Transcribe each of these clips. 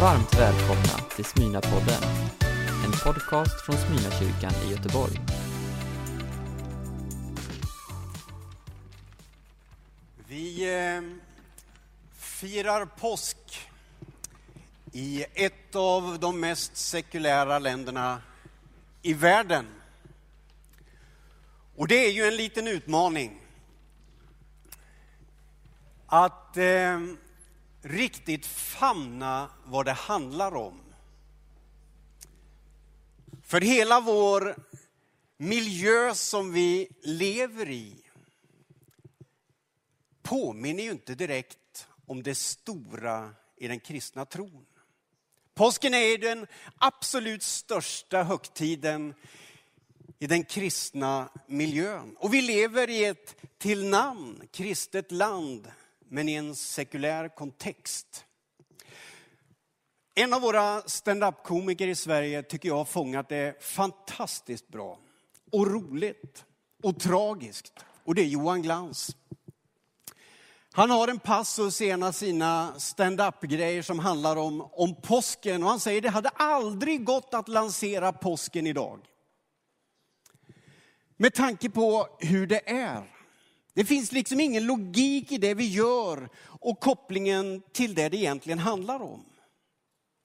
Varmt välkomna till Smyna-podden, en podcast från Smyna-kyrkan i Göteborg. Vi eh, firar påsk i ett av de mest sekulära länderna i världen. Och det är ju en liten utmaning att eh, riktigt famna vad det handlar om. För hela vår miljö som vi lever i påminner ju inte direkt om det stora i den kristna tron. Påsken är den absolut största högtiden i den kristna miljön. Och vi lever i ett till namn kristet land, men i en sekulär kontext. En av våra stand-up-komiker i Sverige tycker jag har fångat det fantastiskt bra. Och roligt. Och tragiskt. Och det är Johan Glans. Han har en passus i en av sina stand-up-grejer som handlar om, om påsken. Och han säger det hade aldrig gått att lansera påsken idag. Med tanke på hur det är. Det finns liksom ingen logik i det vi gör och kopplingen till det det egentligen handlar om.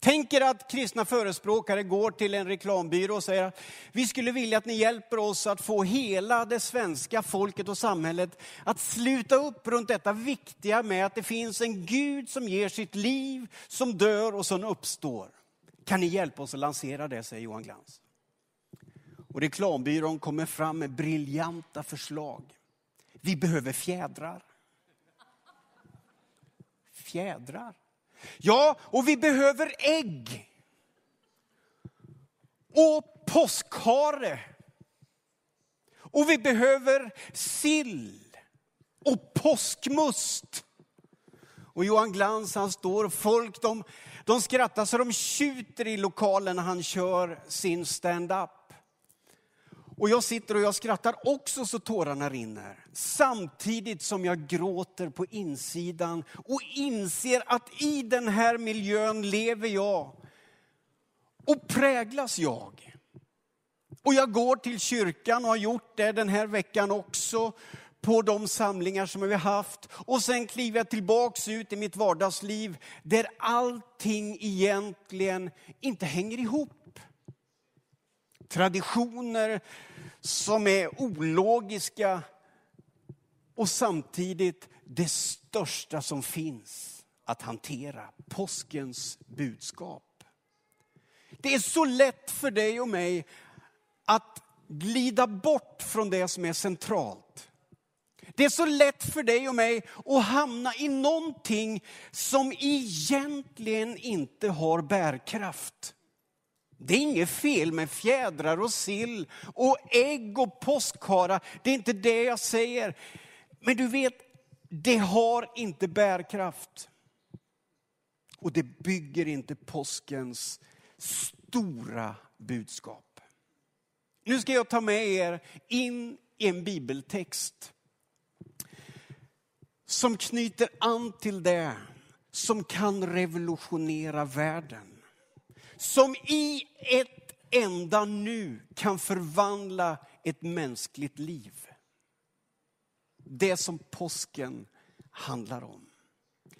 Tänker att kristna förespråkare går till en reklambyrå och säger att vi skulle vilja att ni hjälper oss att få hela det svenska folket och samhället att sluta upp runt detta viktiga med att det finns en Gud som ger sitt liv, som dör och som uppstår. Kan ni hjälpa oss att lansera det, säger Johan Glans. Och reklambyrån kommer fram med briljanta förslag. Vi behöver fjädrar. Fjädrar? Ja, och vi behöver ägg. Och påskhare. Och vi behöver sill. Och påskmust. Och Johan Glans han står, folk de, de skrattar så de tjuter i lokalen när han kör sin stand-up. Och jag sitter och jag skrattar också så tårarna rinner. Samtidigt som jag gråter på insidan och inser att i den här miljön lever jag. Och präglas jag. Och jag går till kyrkan och har gjort det den här veckan också på de samlingar som vi har haft. Och sen kliver jag tillbaks ut i mitt vardagsliv där allting egentligen inte hänger ihop traditioner som är ologiska och samtidigt det största som finns att hantera, påskens budskap. Det är så lätt för dig och mig att glida bort från det som är centralt. Det är så lätt för dig och mig att hamna i någonting som egentligen inte har bärkraft. Det är inget fel med fjädrar och sill och ägg och påskhara. Det är inte det jag säger. Men du vet, det har inte bärkraft. Och det bygger inte påskens stora budskap. Nu ska jag ta med er in i en bibeltext som knyter an till det som kan revolutionera världen som i ett enda nu kan förvandla ett mänskligt liv. Det som påsken handlar om.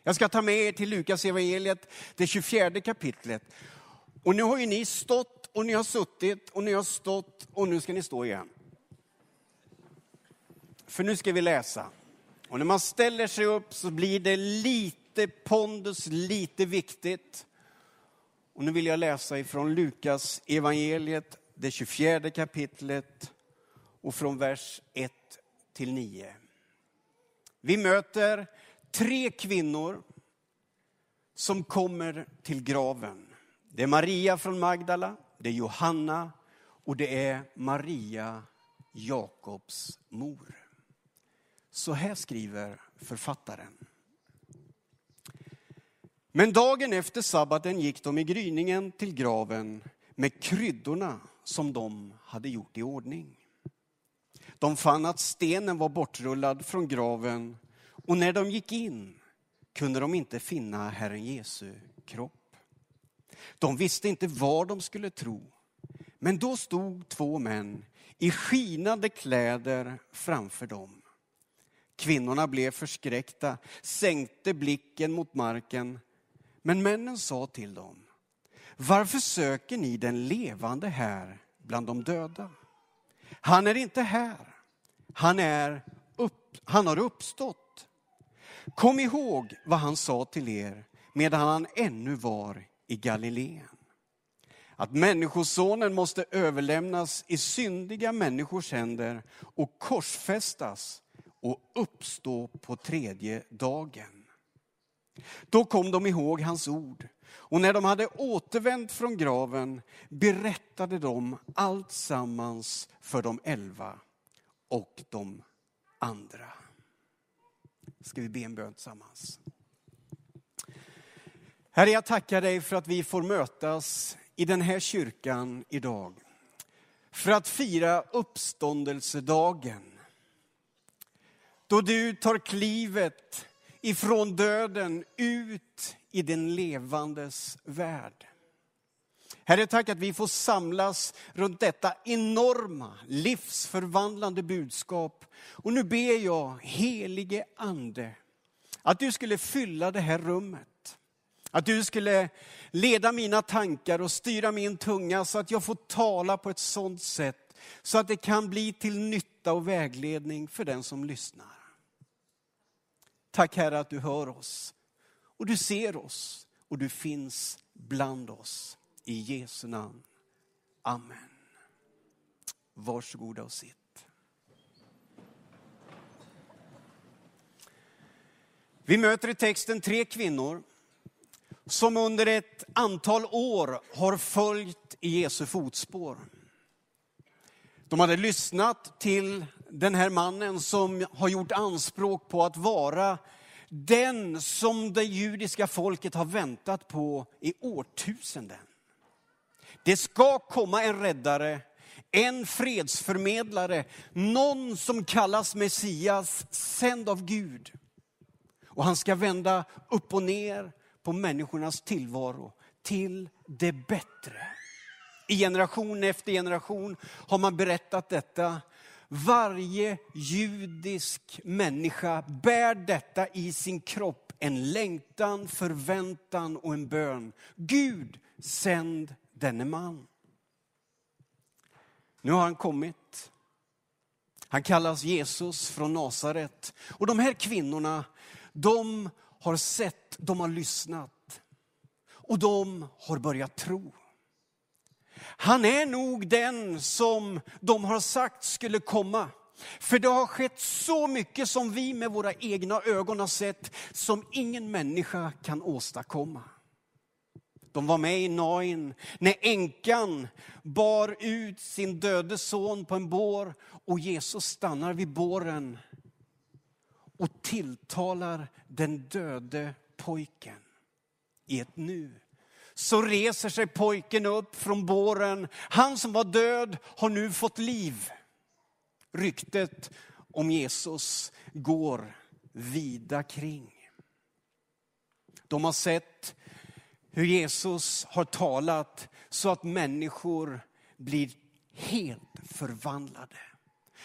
Jag ska ta med er till Lukas evangeliet, det 24 kapitlet. Och nu har ju ni stått och ni har suttit och ni har stått och nu ska ni stå igen. För nu ska vi läsa. Och när man ställer sig upp så blir det lite pondus, lite viktigt. Och nu vill jag läsa ifrån Lukas evangeliet, det 24 kapitlet och från vers 1 till 9. Vi möter tre kvinnor som kommer till graven. Det är Maria från Magdala, det är Johanna och det är Maria, Jakobs mor. Så här skriver författaren. Men dagen efter sabbaten gick de i gryningen till graven med kryddorna som de hade gjort i ordning. De fann att stenen var bortrullad från graven och när de gick in kunde de inte finna Herren Jesu kropp. De visste inte vad de skulle tro. Men då stod två män i skinande kläder framför dem. Kvinnorna blev förskräckta, sänkte blicken mot marken. Men männen sa till dem, varför söker ni den levande här bland de döda? Han är inte här, han, är upp, han har uppstått. Kom ihåg vad han sa till er medan han ännu var i Galileen. Att människosonen måste överlämnas i syndiga människors händer och korsfästas och uppstå på tredje dagen. Då kom de ihåg hans ord och när de hade återvänt från graven berättade de allt sammans för de elva och de andra. Ska vi be en bön tillsammans? Herre, jag tackar dig för att vi får mötas i den här kyrkan idag. För att fira uppståndelsedagen. Då du tar klivet ifrån döden ut i den levandes värld. Herre, tack att vi får samlas runt detta enorma, livsförvandlande budskap. Och nu ber jag, helige Ande, att du skulle fylla det här rummet. Att du skulle leda mina tankar och styra min tunga så att jag får tala på ett sådant sätt så att det kan bli till nytta och vägledning för den som lyssnar. Tack Herre att du hör oss och du ser oss och du finns bland oss. I Jesu namn. Amen. Varsågoda och sitt. Vi möter i texten tre kvinnor som under ett antal år har följt i Jesu fotspår. De hade lyssnat till den här mannen som har gjort anspråk på att vara den som det judiska folket har väntat på i årtusenden. Det ska komma en räddare, en fredsförmedlare, någon som kallas Messias, sänd av Gud. Och han ska vända upp och ner på människornas tillvaro till det bättre. I generation efter generation har man berättat detta. Varje judisk människa bär detta i sin kropp. En längtan, förväntan och en bön. Gud, sänd denne man. Nu har han kommit. Han kallas Jesus från Nasaret. Och de här kvinnorna, de har sett, de har lyssnat. Och de har börjat tro. Han är nog den som de har sagt skulle komma. För det har skett så mycket som vi med våra egna ögon har sett, som ingen människa kan åstadkomma. De var med i Nain när änkan bar ut sin döde son på en bår och Jesus stannar vid båren och tilltalar den döde pojken i ett nu. Så reser sig pojken upp från båren. Han som var död har nu fått liv. Ryktet om Jesus går vida kring. De har sett hur Jesus har talat så att människor blir helt förvandlade.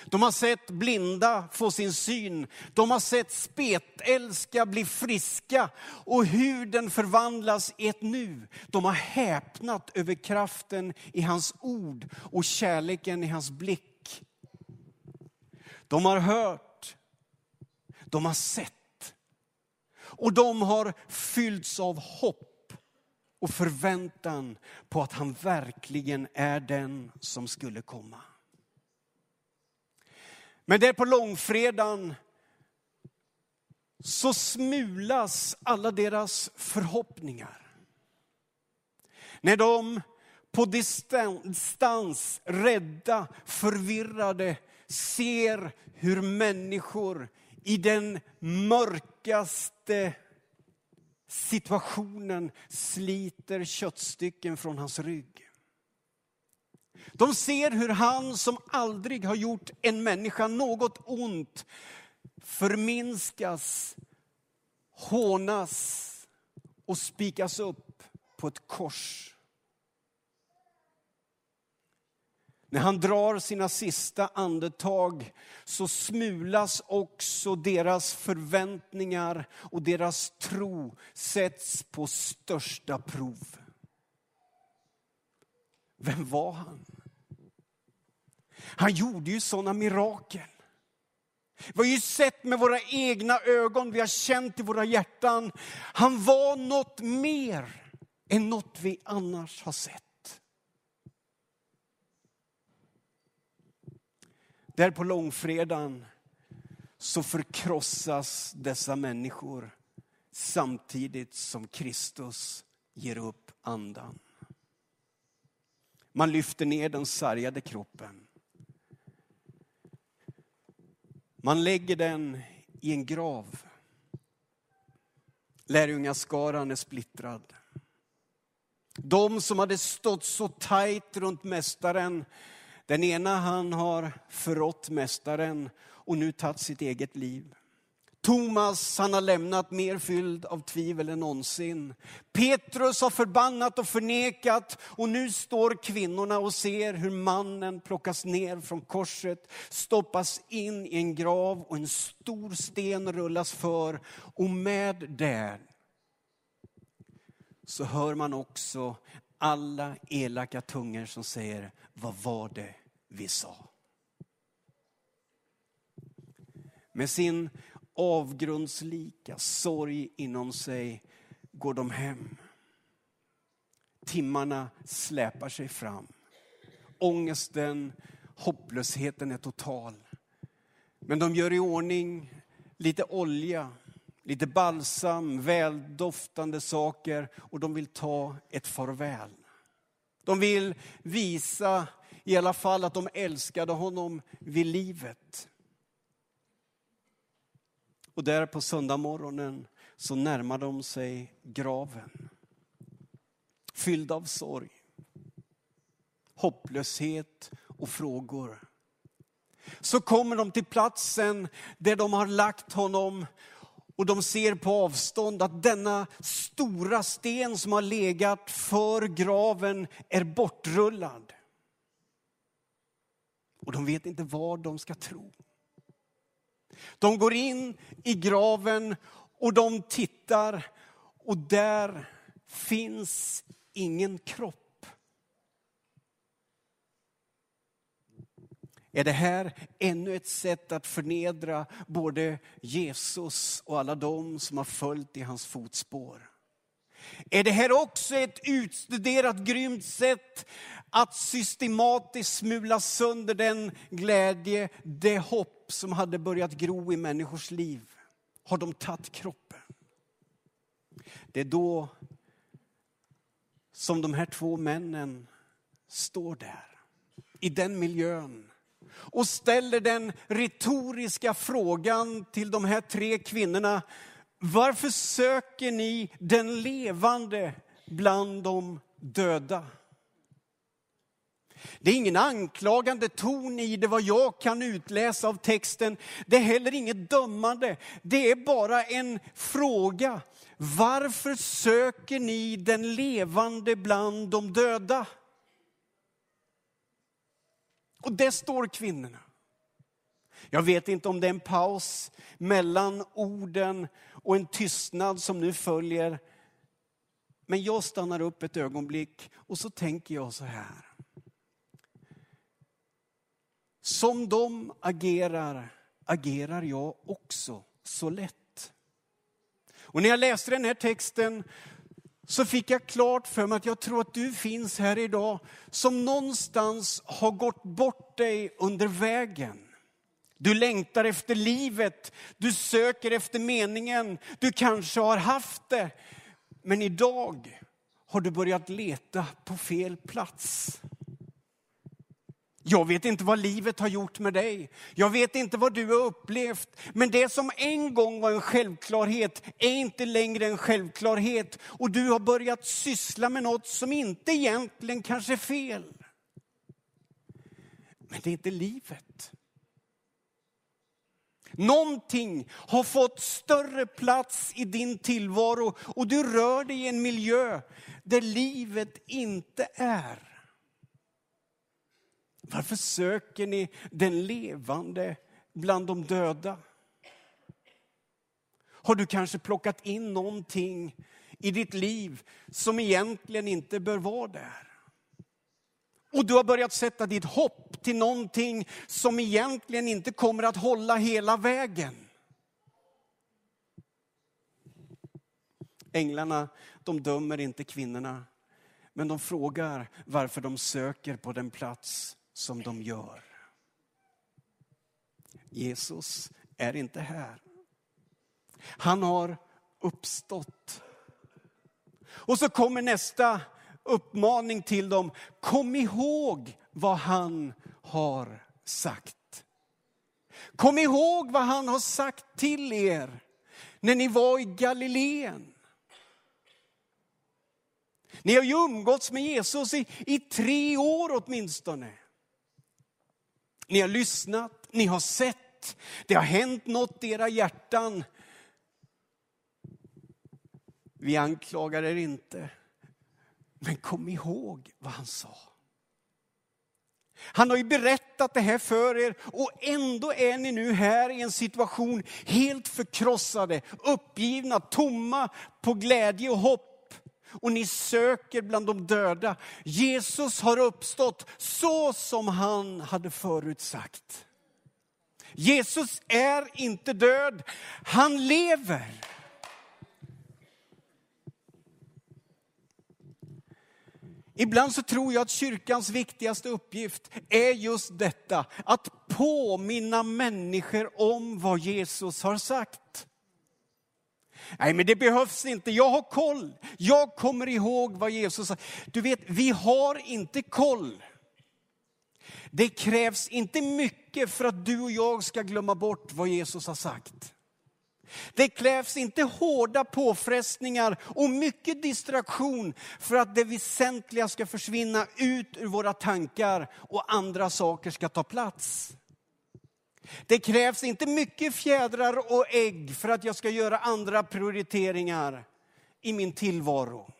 De har sett blinda få sin syn. De har sett spetälska bli friska och hur den förvandlas i ett nu. De har häpnat över kraften i hans ord och kärleken i hans blick. De har hört, de har sett och de har fyllts av hopp och förväntan på att han verkligen är den som skulle komma. Men där på långfredagen så smulas alla deras förhoppningar. När de på distans, rädda, förvirrade ser hur människor i den mörkaste situationen sliter köttstycken från hans rygg. De ser hur han som aldrig har gjort en människa något ont förminskas, hånas och spikas upp på ett kors. När han drar sina sista andetag så smulas också deras förväntningar och deras tro sätts på största prov. Vem var han? Han gjorde ju sådana mirakel. Vi har ju sett med våra egna ögon, vi har känt i våra hjärtan. Han var något mer än något vi annars har sett. Där på långfredagen så förkrossas dessa människor samtidigt som Kristus ger upp andan. Man lyfter ner den sargade kroppen. Man lägger den i en grav. Lärjungaskaran är splittrad. De som hade stått så tajt runt mästaren, den ena han har förrått mästaren och nu tagit sitt eget liv. Thomas han har lämnat mer fylld av tvivel än någonsin. Petrus har förbannat och förnekat och nu står kvinnorna och ser hur mannen plockas ner från korset, stoppas in i en grav och en stor sten rullas för. Och med det så hör man också alla elaka tungor som säger, vad var det vi sa? Med sin avgrundslika sorg inom sig går de hem. Timmarna släpar sig fram. Ångesten, hopplösheten är total. Men de gör i ordning lite olja, lite balsam, väldoftande saker och de vill ta ett farväl. De vill visa i alla fall att de älskade honom vid livet. Och där på söndag morgonen så närmar de sig graven. Fylld av sorg, hopplöshet och frågor. Så kommer de till platsen där de har lagt honom och de ser på avstånd att denna stora sten som har legat för graven är bortrullad. Och de vet inte vad de ska tro. De går in i graven och de tittar och där finns ingen kropp. Är det här ännu ett sätt att förnedra både Jesus och alla de som har följt i hans fotspår? Är det här också ett utstuderat grymt sätt att systematiskt smula sönder den glädje, det hopp som hade börjat gro i människors liv? Har de tagit kroppen? Det är då som de här två männen står där, i den miljön och ställer den retoriska frågan till de här tre kvinnorna. Varför söker ni den levande bland de döda? Det är ingen anklagande ton i det vad jag kan utläsa av texten. Det är heller inget dömande. Det är bara en fråga. Varför söker ni den levande bland de döda? Och där står kvinnorna. Jag vet inte om det är en paus mellan orden och en tystnad som nu följer. Men jag stannar upp ett ögonblick och så tänker jag så här. Som de agerar, agerar jag också så lätt. Och när jag läste den här texten så fick jag klart för mig att jag tror att du finns här idag som någonstans har gått bort dig under vägen. Du längtar efter livet, du söker efter meningen, du kanske har haft det. Men idag har du börjat leta på fel plats. Jag vet inte vad livet har gjort med dig. Jag vet inte vad du har upplevt. Men det som en gång var en självklarhet är inte längre en självklarhet. Och du har börjat syssla med något som inte egentligen kanske är fel. Men det är inte livet. Någonting har fått större plats i din tillvaro och du rör dig i en miljö där livet inte är. Varför söker ni den levande bland de döda? Har du kanske plockat in någonting i ditt liv som egentligen inte bör vara där? Och du har börjat sätta ditt hopp till någonting som egentligen inte kommer att hålla hela vägen. Änglarna, de dömer inte kvinnorna, men de frågar varför de söker på den plats som de gör. Jesus är inte här. Han har uppstått. Och så kommer nästa uppmaning till dem. Kom ihåg vad han har sagt. Kom ihåg vad han har sagt till er när ni var i Galileen. Ni har ju umgåtts med Jesus i, i tre år åtminstone. Ni har lyssnat, ni har sett, det har hänt något i era hjärtan. Vi anklagar er inte. Men kom ihåg vad han sa. Han har ju berättat det här för er och ändå är ni nu här i en situation helt förkrossade, uppgivna, tomma på glädje och hopp. Och ni söker bland de döda. Jesus har uppstått så som han hade förutsagt. Jesus är inte död, han lever. Ibland så tror jag att kyrkans viktigaste uppgift är just detta, att påminna människor om vad Jesus har sagt. Nej, men det behövs inte. Jag har koll. Jag kommer ihåg vad Jesus sa. Du vet, vi har inte koll. Det krävs inte mycket för att du och jag ska glömma bort vad Jesus har sagt. Det krävs inte hårda påfrestningar och mycket distraktion för att det väsentliga ska försvinna ut ur våra tankar och andra saker ska ta plats. Det krävs inte mycket fjädrar och ägg för att jag ska göra andra prioriteringar i min tillvaro.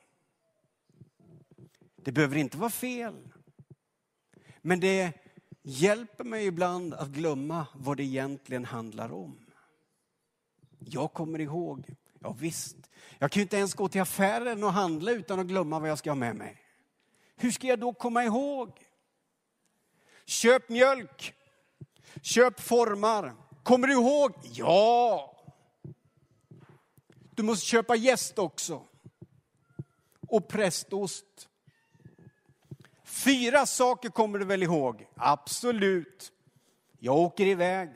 Det behöver inte vara fel. Men det hjälper mig ibland att glömma vad det egentligen handlar om. Jag kommer ihåg. Ja, visst. Jag kan ju inte ens gå till affären och handla utan att glömma vad jag ska ha med mig. Hur ska jag då komma ihåg? Köp mjölk. Köp formar. Kommer du ihåg? Ja. Du måste köpa gäst också. Och prästost. Fyra saker kommer du väl ihåg? Absolut. Jag åker iväg.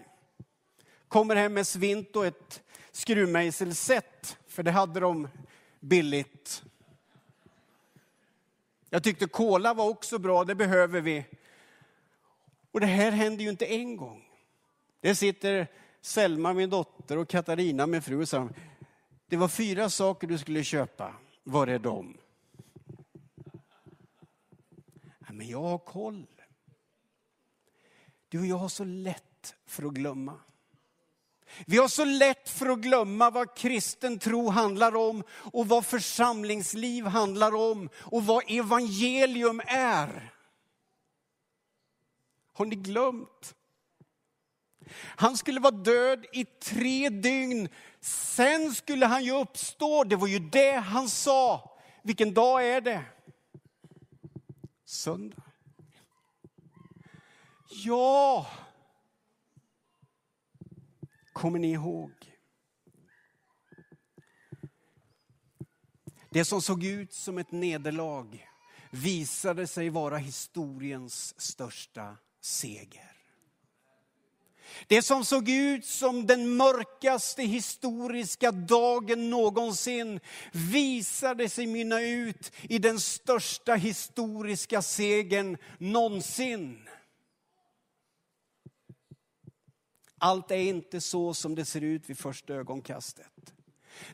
Kommer hem med svint och ett skruvmejselsätt, för det hade de billigt. Jag tyckte kola var också bra, det behöver vi. Och det här händer ju inte en gång. Det sitter Selma, min dotter, och Katarina, min fru, och säger, det var fyra saker du skulle köpa. Var är de? Ja, men jag har koll. Du och jag har så lätt för att glömma. Vi har så lätt för att glömma vad kristen tro handlar om och vad församlingsliv handlar om och vad evangelium är. Har ni glömt? Han skulle vara död i tre dygn. Sen skulle han ju uppstå. Det var ju det han sa. Vilken dag är det? Söndag. Ja, Kommer ni ihåg? Det som såg ut som ett nederlag visade sig vara historiens största seger. Det som såg ut som den mörkaste historiska dagen någonsin visade sig mynna ut i den största historiska segern någonsin. Allt är inte så som det ser ut vid första ögonkastet.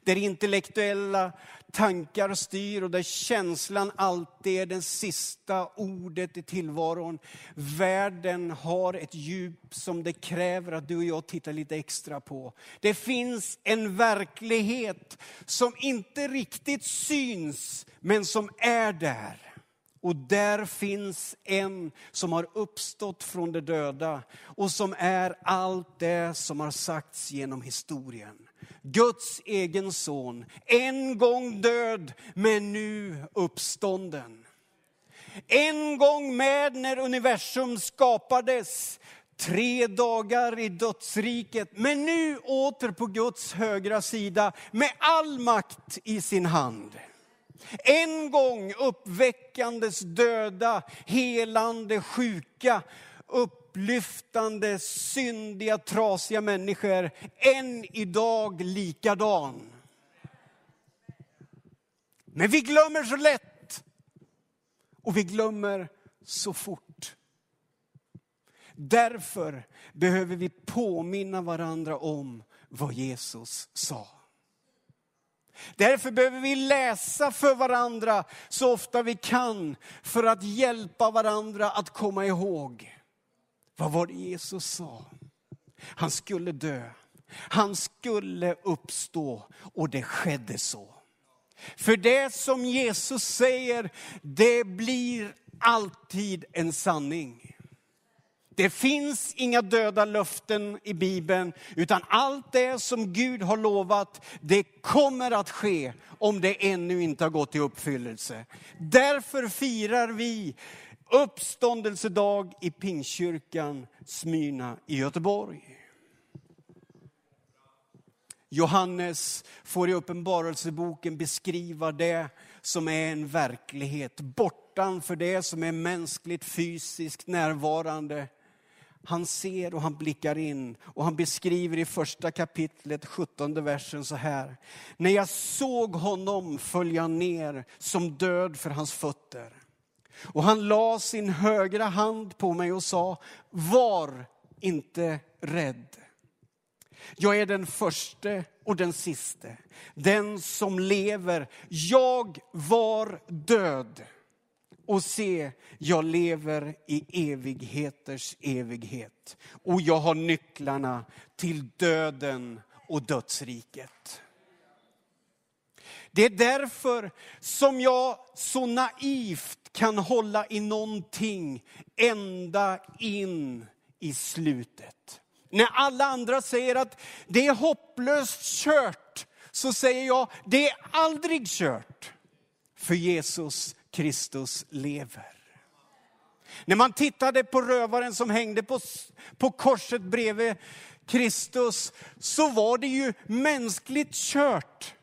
Där intellektuella tankar styr och där känslan alltid är det sista ordet i tillvaron. Världen har ett djup som det kräver att du och jag tittar lite extra på. Det finns en verklighet som inte riktigt syns, men som är där. Och där finns en som har uppstått från de döda och som är allt det som har sagts genom historien. Guds egen son, en gång död men nu uppstånden. En gång med när universum skapades, tre dagar i dödsriket, men nu åter på Guds högra sida med all makt i sin hand. En gång uppväckandes döda, helande sjuka, upplyftande syndiga, trasiga människor. Än idag likadan. Men vi glömmer så lätt. Och vi glömmer så fort. Därför behöver vi påminna varandra om vad Jesus sa. Därför behöver vi läsa för varandra så ofta vi kan för att hjälpa varandra att komma ihåg. Vad var det Jesus sa? Han skulle dö. Han skulle uppstå och det skedde så. För det som Jesus säger, det blir alltid en sanning. Det finns inga döda löften i Bibeln, utan allt det som Gud har lovat, det kommer att ske om det ännu inte har gått i uppfyllelse. Därför firar vi uppståndelsedag i Pingstkyrkan Smyrna i Göteborg. Johannes får i Uppenbarelseboken beskriva det som är en verklighet, bortanför det som är mänskligt, fysiskt närvarande han ser och han blickar in och han beskriver i första kapitlet, 17 versen så här. När jag såg honom föll jag ner som död för hans fötter. Och han la sin högra hand på mig och sa, var inte rädd. Jag är den förste och den siste, den som lever. Jag var död och se, jag lever i evigheters evighet. Och jag har nycklarna till döden och dödsriket. Det är därför som jag så naivt kan hålla i någonting ända in i slutet. När alla andra säger att det är hopplöst kört, så säger jag det är aldrig kört. För Jesus Kristus lever. När man tittade på rövaren som hängde på, på korset bredvid Kristus så var det ju mänskligt kört.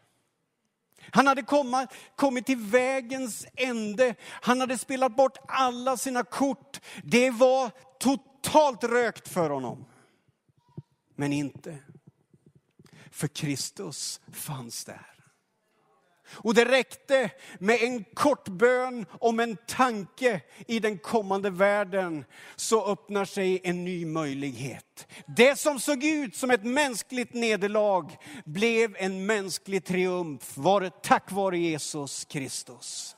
Han hade kommit, kommit till vägens ände. Han hade spelat bort alla sina kort. Det var totalt rökt för honom. Men inte. För Kristus fanns där. Och det räckte med en kort bön om en tanke i den kommande världen så öppnar sig en ny möjlighet. Det som såg ut som ett mänskligt nederlag blev en mänsklig triumf var tack vare Jesus Kristus.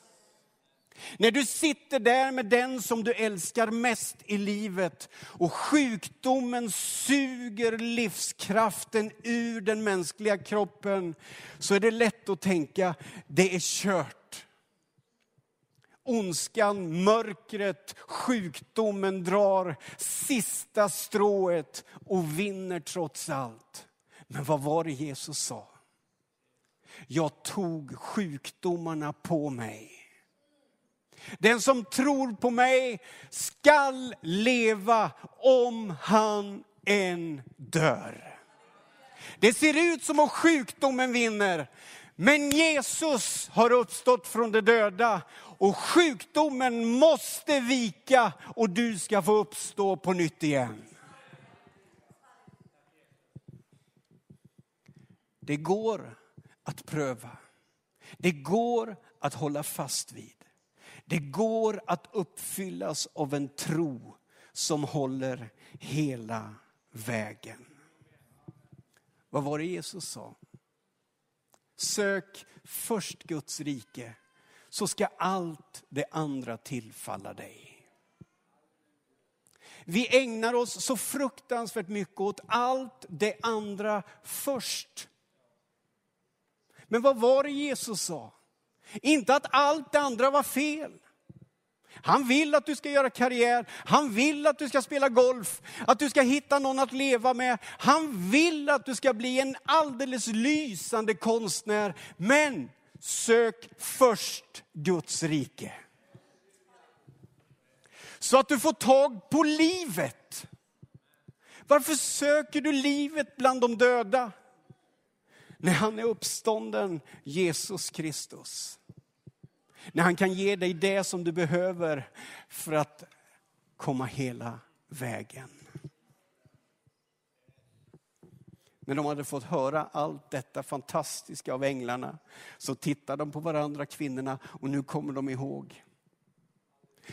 När du sitter där med den som du älskar mest i livet och sjukdomen suger livskraften ur den mänskliga kroppen så är det lätt att tänka, det är kört. Ondskan, mörkret, sjukdomen drar sista strået och vinner trots allt. Men vad var det Jesus sa? Jag tog sjukdomarna på mig den som tror på mig skall leva om han än dör. Det ser ut som om sjukdomen vinner, men Jesus har uppstått från de döda och sjukdomen måste vika och du ska få uppstå på nytt igen. Det går att pröva. Det går att hålla fast vid. Det går att uppfyllas av en tro som håller hela vägen. Vad var det Jesus sa? sök först Guds rike, så ska allt det andra tillfalla dig. Vi ägnar oss så fruktansvärt mycket åt allt det andra först. Men vad var det Jesus sa? Inte att allt det andra var fel. Han vill att du ska göra karriär, han vill att du ska spela golf, att du ska hitta någon att leva med. Han vill att du ska bli en alldeles lysande konstnär. Men sök först Guds rike. Så att du får tag på livet. Varför söker du livet bland de döda? När han är uppstånden, Jesus Kristus. När han kan ge dig det som du behöver för att komma hela vägen. När de hade fått höra allt detta fantastiska av änglarna så tittade de på varandra, kvinnorna, och nu kommer de ihåg.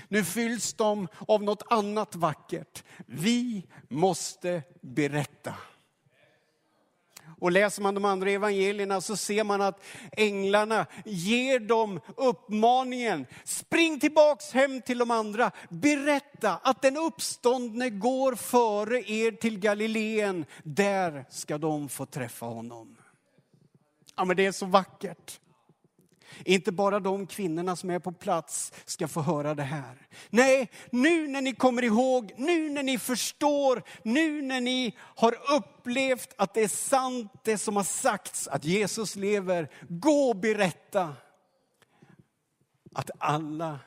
Nu fylls de av något annat vackert. Vi måste berätta. Och läser man de andra evangelierna så ser man att änglarna ger dem uppmaningen, spring tillbaks hem till de andra, berätta att den uppståndne går före er till Galileen, där ska de få träffa honom. Ja men det är så vackert. Inte bara de kvinnorna som är på plats ska få höra det här. Nej, nu när ni kommer ihåg, nu när ni förstår, nu när ni har upplevt att det är sant det som har sagts, att Jesus lever. Gå och berätta att alla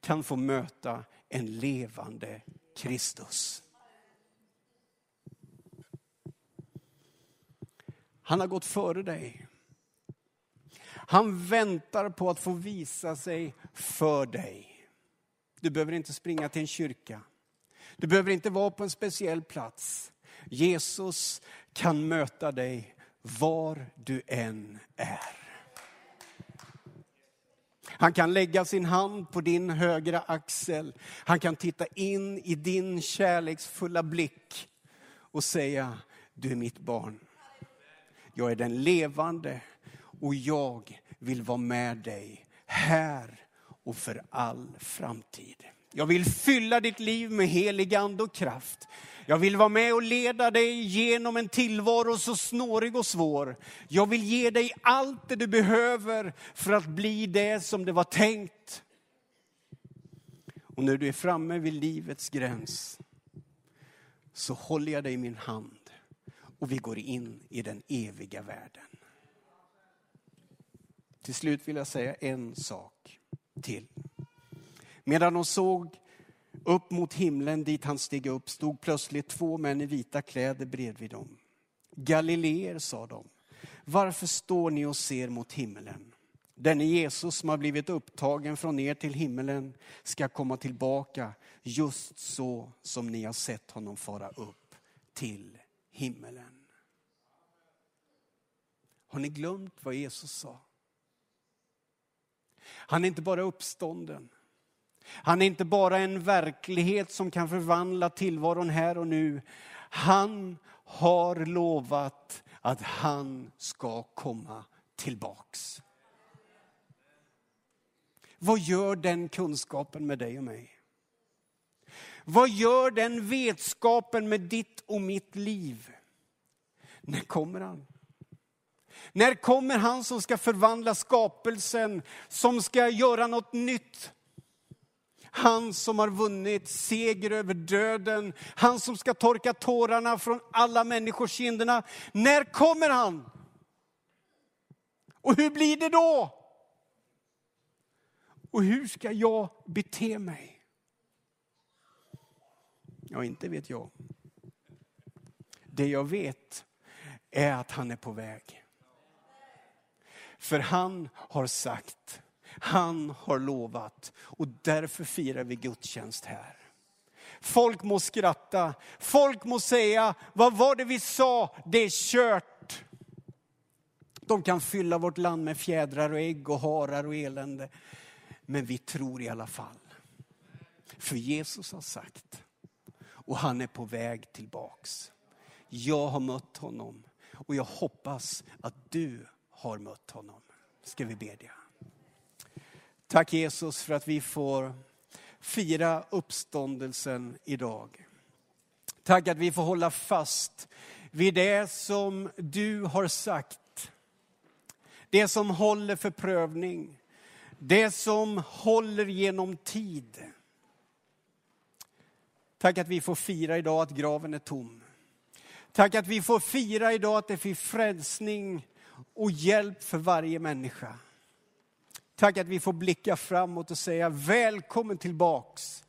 kan få möta en levande Kristus. Han har gått före dig. Han väntar på att få visa sig för dig. Du behöver inte springa till en kyrka. Du behöver inte vara på en speciell plats. Jesus kan möta dig var du än är. Han kan lägga sin hand på din högra axel. Han kan titta in i din kärleksfulla blick och säga, du är mitt barn. Jag är den levande och jag vill vara med dig här och för all framtid. Jag vill fylla ditt liv med helig ande och kraft. Jag vill vara med och leda dig genom en tillvaro så snårig och svår. Jag vill ge dig allt det du behöver för att bli det som det var tänkt. Och när du är framme vid livets gräns så håller jag dig i min hand och vi går in i den eviga världen. Till slut vill jag säga en sak till. Medan de såg upp mot himlen dit han steg upp stod plötsligt två män i vita kläder bredvid dem. Galileer, sa de, varför står ni och ser mot himlen? Denne Jesus som har blivit upptagen från er till himlen ska komma tillbaka just så som ni har sett honom fara upp till himlen. Har ni glömt vad Jesus sa? Han är inte bara uppstånden. Han är inte bara en verklighet som kan förvandla tillvaron här och nu. Han har lovat att han ska komma tillbaks. Vad gör den kunskapen med dig och mig? Vad gör den vetskapen med ditt och mitt liv? När kommer han? När kommer han som ska förvandla skapelsen, som ska göra något nytt? Han som har vunnit seger över döden, han som ska torka tårarna från alla människors kinderna. När kommer han? Och hur blir det då? Och hur ska jag bete mig? Ja, inte vet jag. Det jag vet är att han är på väg. För han har sagt, han har lovat och därför firar vi gudstjänst här. Folk må skratta, folk må säga, vad var det vi sa, det är kört. De kan fylla vårt land med fjädrar och ägg och harar och elände. Men vi tror i alla fall. För Jesus har sagt, och han är på väg tillbaks. Jag har mött honom och jag hoppas att du har mött honom. Ska vi bedja. Tack Jesus för att vi får fira uppståndelsen idag. Tack att vi får hålla fast vid det som du har sagt. Det som håller för prövning. Det som håller genom tid. Tack att vi får fira idag att graven är tom. Tack att vi får fira idag att det finns frälsning och hjälp för varje människa. Tack att vi får blicka framåt och säga välkommen tillbaks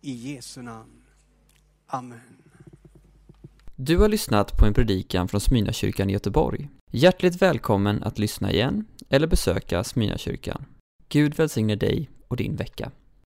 i Jesu namn. Amen. Du har lyssnat på en predikan från Smyrnakyrkan i Göteborg. Hjärtligt välkommen att lyssna igen eller besöka Smyrnakyrkan. Gud välsigne dig och din vecka.